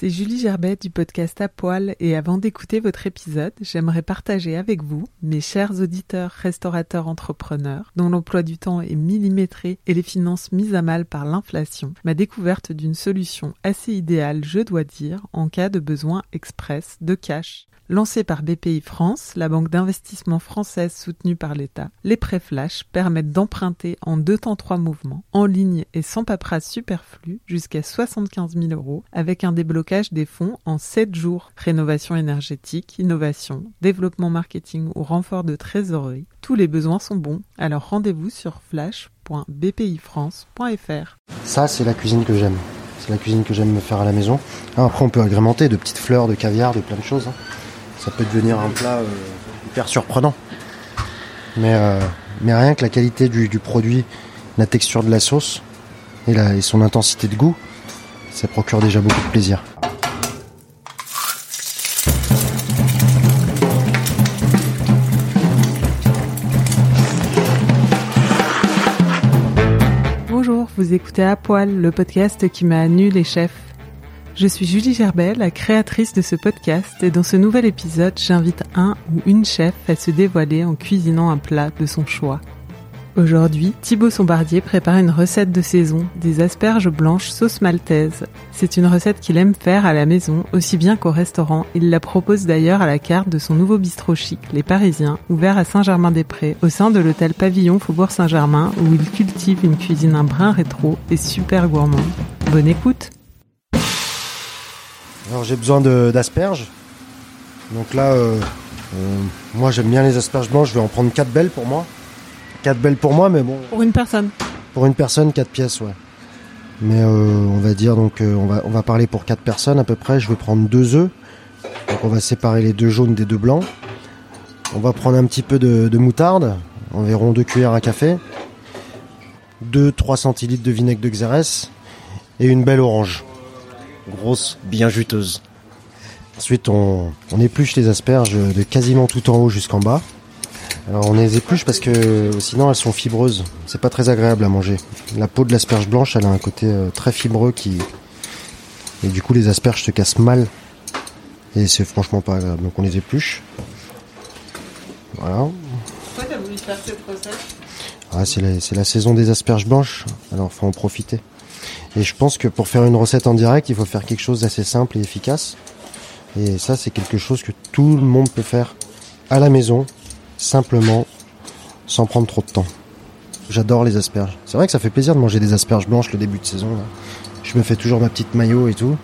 C'est Julie Gerbet du podcast À Poil et avant d'écouter votre épisode, j'aimerais partager avec vous, mes chers auditeurs, restaurateurs, entrepreneurs, dont l'emploi du temps est millimétré et les finances mises à mal par l'inflation, ma découverte d'une solution assez idéale, je dois dire, en cas de besoin express de cash. Lancée par BPI France, la banque d'investissement française soutenue par l'État, les prêts flash permettent d'emprunter en deux temps trois mouvements, en ligne et sans paperasse superflue, jusqu'à 75 000 euros, avec un déblocage des fonds en 7 jours. Rénovation énergétique, innovation, développement marketing ou renfort de trésorerie, tous les besoins sont bons, alors rendez-vous sur flash.bpifrance.fr. Ça, c'est la cuisine que j'aime. C'est la cuisine que j'aime me faire à la maison. Après, on peut agrémenter de petites fleurs, de caviar, de plein de choses. Ça peut devenir un plat euh, hyper surprenant. Mais, euh, mais rien que la qualité du, du produit, la texture de la sauce et son intensité de goût, ça procure déjà beaucoup de plaisir. Bonjour, vous écoutez À Poil, le podcast qui m'a nu les chefs. Je suis Julie Gerbet, la créatrice de ce podcast, et dans ce nouvel épisode, j'invite un ou une chef à se dévoiler en cuisinant un plat de son choix. Aujourd'hui, Thibaut Sombardier prépare une recette de saison, des asperges blanches sauce maltaise. C'est une recette qu'il aime faire à la maison, aussi bien qu'au restaurant. Il la propose d'ailleurs à la carte de son nouveau bistrot chic, Les Parisiens, ouvert à Saint-Germain-des-Prés, au sein de l'hôtel Pavillon Faubourg Saint-Germain, où il cultive une cuisine un brin rétro et super gourmande. Bonne écoute Alors j'ai besoin d'asperges. Donc là, euh, euh, moi j'aime bien les asperges blanches, je vais en prendre 4 belles pour moi. 4 belles pour moi, mais bon, Pour une personne. Pour une personne, 4 pièces, ouais. Mais euh, on va dire donc on va on va parler pour 4 personnes à peu près. Je vais prendre deux œufs. Donc on va séparer les deux jaunes des deux blancs. On va prendre un petit peu de, de moutarde, environ 2 cuillères à café. 2-3 centilitres de vinaigre de Xérès et une belle orange. Grosse, bien juteuse. Ensuite on, on épluche les asperges de quasiment tout en haut jusqu'en bas. Alors on les épluche parce que sinon elles sont fibreuses. C'est pas très agréable à manger. La peau de l'asperge blanche, elle a un côté euh, très fibreux qui et du coup les asperges se cassent mal et c'est franchement pas agréable. Donc on les épluche. Voilà. Pourquoi t'as voulu faire cette recette Ah, c'est la, c'est la saison des asperges blanches. Alors faut en profiter. Et je pense que pour faire une recette en direct, il faut faire quelque chose d'assez simple et efficace. Et ça, c'est quelque chose que tout le monde peut faire à la maison, simplement, sans prendre trop de temps. J'adore les asperges. C'est vrai que ça fait plaisir de manger des asperges blanches le début de saison. Je me fais toujours ma petite maillot et tout.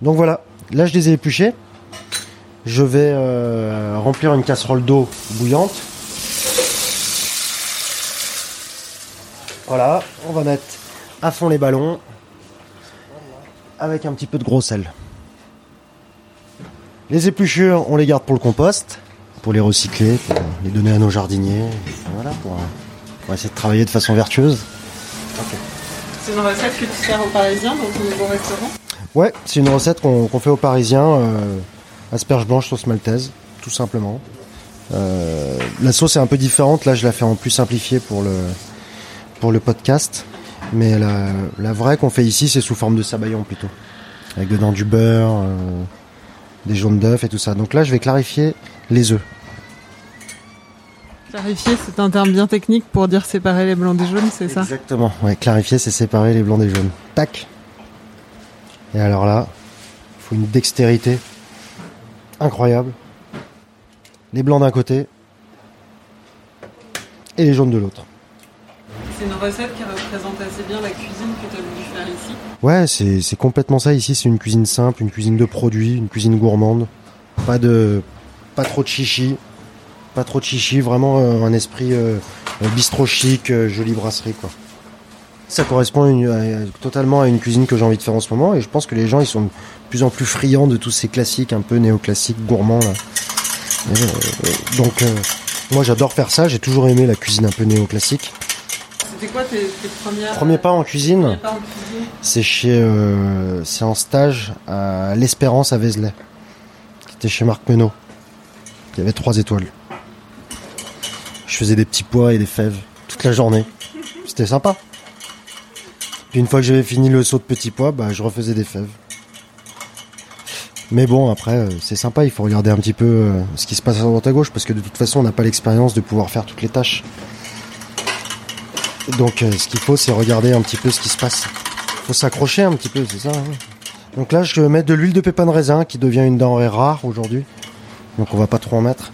Donc voilà, là je les ai épluchés. Je vais euh, remplir une casserole d'eau bouillante. Voilà, on va mettre à fond les ballons avec un petit peu de gros sel. Les épluchures, on les garde pour le compost, pour les recycler, pour les donner à nos jardiniers. Voilà, pour, pour essayer de travailler de façon vertueuse. C'est une recette que tu sers aux Parisiens dans ton nouveau restaurant Ouais, c'est une recette qu'on fait aux Parisiens, euh, asperges blanches sauce maltaise, tout simplement. Euh, la sauce est un peu différente, là je la fais en plus simplifiée pour le, pour le podcast. Mais la, la vraie qu'on fait ici, c'est sous forme de sabayon plutôt. Avec dedans du beurre, euh, des jaunes d'œufs et tout ça. Donc là je vais clarifier les œufs. Clarifier, c'est un terme bien technique pour dire séparer les blancs des jaunes, c'est ça? Exactement. Ouais, clarifier, c'est séparer les blancs des jaunes. Tac. Et alors là, il faut une dextérité incroyable. Les blancs d'un côté et les jaunes de l'autre. C'est une recette qui représente assez bien la cuisine que tu as voulu faire ici. Ouais, c'est c'est complètement ça. Ici, c'est une cuisine simple, une cuisine de produits, une cuisine gourmande. Pas de, pas trop de chichi, pas trop de chichi. Vraiment euh, un esprit euh, euh, bistrot chic, euh, jolie brasserie quoi. Ça correspond totalement à une cuisine que j'ai envie de faire en ce moment et je pense que les gens ils sont de plus en plus friands de tous ces classiques un peu néoclassiques, gourmands donc moi j'adore faire ça, j'ai toujours aimé la cuisine un peu néoclassique. C'était quoi tes, tes premières... Premier pas en cuisine, premiers pas en cuisine c'est chez euh, c'est en stage à l'Espérance à Vézelay. C'était chez Marc Menot. Il y avait trois étoiles. Je faisais des petits pois et des fèves toute la journée. C'était sympa. Puis une fois que j'avais fini le saut de petits pois, bah, je refaisais des fèves. Mais bon, après, euh, c'est sympa, il faut regarder un petit peu euh, ce qui se passe à droite à gauche, parce que de toute façon, on n'a pas l'expérience de pouvoir faire toutes les tâches. Donc, euh, ce qu'il faut, c'est regarder un petit peu ce qui se passe. faut s'accrocher un petit peu, c'est ça. hein. Donc là, je vais mettre de l'huile de pépin de raisin, qui devient une denrée rare aujourd'hui. Donc, on va pas trop en mettre.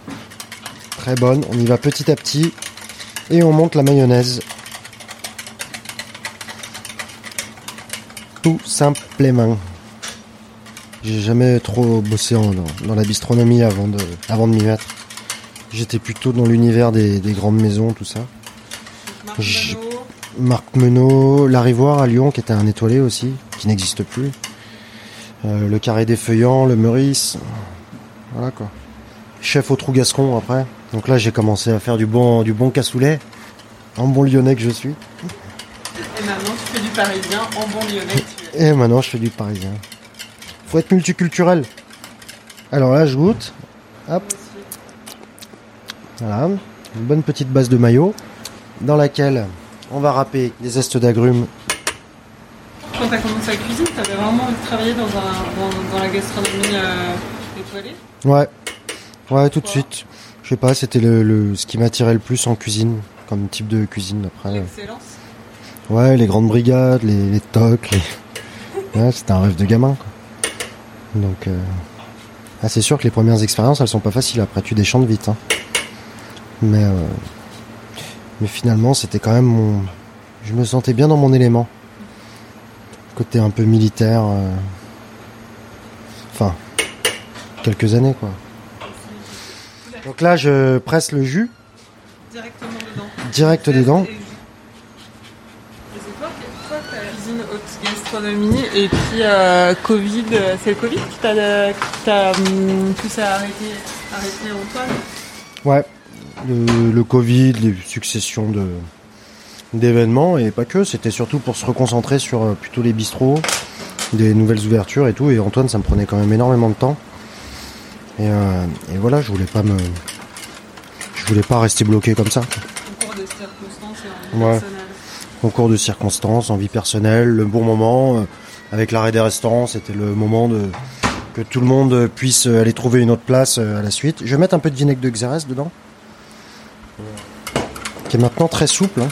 Très bonne, on y va petit à petit. Et on monte la mayonnaise. Tout simplement. J'ai jamais trop bossé en- dans, la bistronomie avant de, m'y mettre. J'étais plutôt dans l'univers des grandes maisons, tout ça. Marc Je- Menot, Marc Menot, l'Arivoire à Lyon, qui était un étoilé aussi, qui n'existe plus. Euh, le Carré des Feuillants, le Meurice. Voilà quoi. Chef au Trou Gascon après. Donc là, j'ai commencé à faire du bon, du bon cassoulet. En bon lyonnais que je suis. Et maintenant, tu fais du parisien en bon lyonnais. Tu es. Et maintenant, je fais du parisien. Faut être multiculturel. Alors là, je goûte. Hop. Voilà. Une bonne petite base de maillot. Dans laquelle on va râper des zestes d'agrumes. Quand tu as commencé la cuisine, tu avais vraiment envie de travailler dans, un, dans, dans la gastronomie euh, étoilée? Ouais. Ouais, tout de suite. Je sais pas, c'était le, le- ce qui m'attirait le plus en cuisine, comme type de cuisine après. L'excellence Ouais, les grandes brigades, les, les tocs, les... Ouais, c'était un rêve de gamin, quoi. Donc, euh... ah, c'est sûr que les premières expériences, elles sont pas faciles. Après, tu déchantes vite, hein. Mais, euh... mais finalement, c'était quand même mon... Je me sentais bien dans mon élément. Côté un peu militaire. euh, Enfin, quelques années, quoi. Donc là, je presse le jus directement dedans. direct dedans. Et, c'est toi qui cuisine haute gastronomie et puis euh, Covid, euh, c'est le Covid qui t'a qui t'a, hum, poussé à arrêter, arrêter Antoine? Ouais, le, le Covid, les successions de d'événements et pas que, c'était surtout pour se reconcentrer sur euh, plutôt les bistrots, des nouvelles ouvertures et tout. Et Antoine, ça me prenait quand même énormément de temps. Et, euh, et voilà, je voulais pas me, je voulais pas rester bloqué comme ça. au cours des circonstances et en Ouais. personnel. Au cours de circonstances, en vie personnelle, le bon moment, euh, avec l'arrêt des restaurants, c'était le moment de que tout le monde puisse aller trouver une autre place euh, à la suite. Je vais mettre un peu de vinaigre de Xérès dedans, qui est maintenant très souple. hein.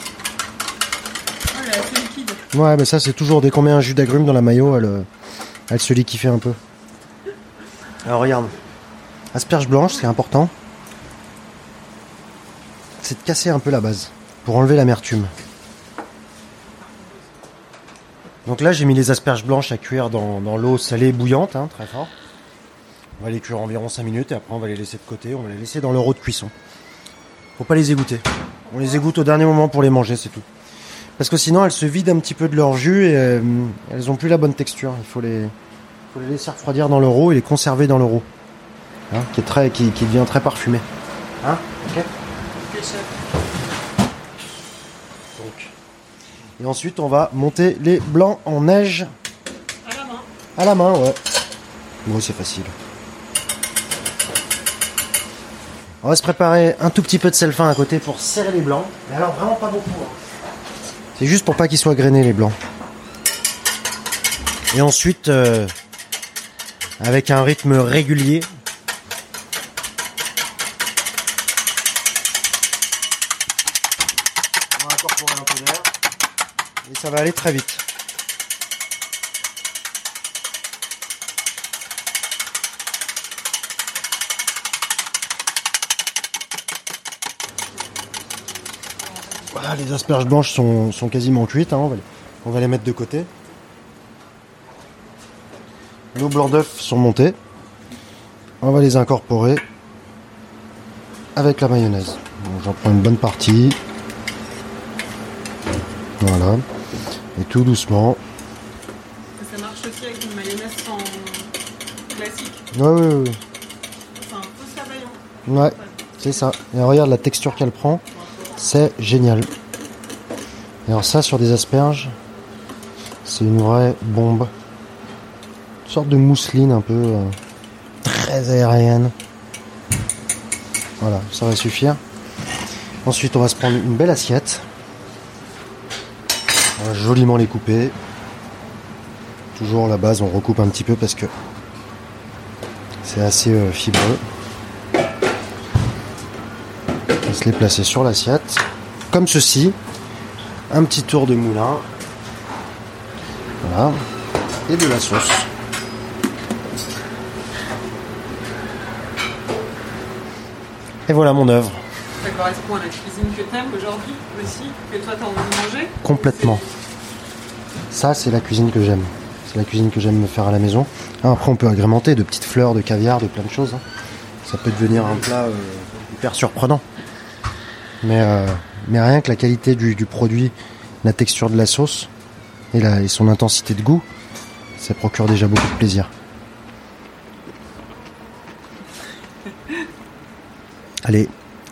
Elle est assez liquide. Ouais, mais ça, c'est toujours dès qu'on met un jus d'agrumes dans la maillot, elle, euh, elle se liquifie un peu. Alors, regarde. Asperge blanche, c'est important. C'est de casser un peu la base pour enlever l'amertume. Donc là, j'ai mis les asperges blanches à cuire dans, dans l'eau salée bouillante, hein, très fort. On va les cuire environ 5 minutes et après on va les laisser de côté. On va les laisser dans leur eau de cuisson. Faut pas les égoutter. On les égoutte au dernier moment pour les manger, c'est tout. Parce que sinon, elles se vident un petit peu de leur jus et euh, elles ont plus la bonne texture. Il faut les, faut les laisser refroidir dans leur eau et les conserver dans leur eau. Hein, qui, est très, qui, qui devient très parfumé. Hein. Donc. Et ensuite, on va monter les blancs en neige À la main. à la main, ouais. Bon, c'est facile. On va se préparer un tout petit peu de sel fin à côté pour serrer les blancs. Mais alors, vraiment pas beaucoup. hein. C'est juste pour pas qu'ils soient grainés, les blancs. Et ensuite, euh, avec un rythme régulier, on va incorporer un peu. Et ça va aller très vite. Voilà, les asperges blanches sont, sont quasiment cuites. hein, on, va les, on va les mettre de côté. Nos blancs d'œufs sont montés. On va les incorporer avec la mayonnaise. J'en prends une bonne partie. Voilà. Et tout doucement. Ça marche aussi avec une mayonnaise sans classique. Ouais, ouais, ouais. C'est un savaillant. Ouais, c'est ça. Et regarde la texture qu'elle prend. C'est génial. Alors ça, sur des asperges, c'est une vraie bombe. Une sorte de mousseline un peu euh, très aérienne. Voilà, ça va suffire. Ensuite, on va se prendre une belle assiette. On va joliment les couper. Toujours la base, on recoupe un petit peu parce que c'est assez euh, fibreux. On va se les placer sur l'assiette. Comme ceci. Un petit tour de moulin. Voilà. Et de la sauce. Et voilà mon œuvre. Ça correspond à la cuisine que t'aimes aujourd'hui aussi, que toi t'as envie de manger? Complètement. Ça, c'est la cuisine que j'aime. C'est la cuisine que j'aime me faire à la maison. Après, on peut agrémenter de petites fleurs, de caviar, de plein de choses. hein. Ça peut devenir un plat euh, hyper surprenant. Mais, euh, mais rien que la qualité du, du produit, la texture de la sauce et, la, et son intensité de goût, ça procure déjà beaucoup de plaisir. Allez,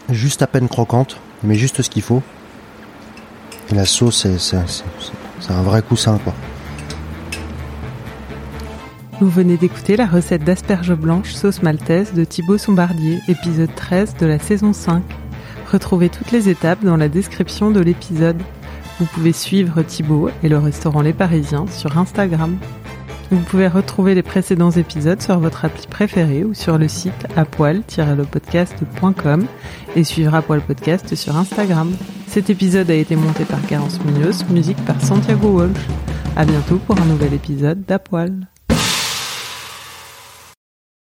juste à peine croquante, mais juste ce qu'il faut. Et la sauce, c'est un vrai coussin, quoi. Vous venez d'écouter la recette d'asperges blanches sauce maltaise de Thibaut Sombardier, épisode 13 de la saison 5. Retrouvez toutes les étapes dans la description de l'épisode. Vous pouvez suivre Thibaut et le restaurant Les Parisiens sur Instagram. Vous pouvez retrouver les précédents épisodes sur votre appli préférée ou sur le site apoil-lepodcast.com et suivre Apoil Podcast sur Instagram. Cet épisode a été monté par Garance Munoz, musique par Santiago Walsh. À bientôt pour un nouvel épisode d'Apoil.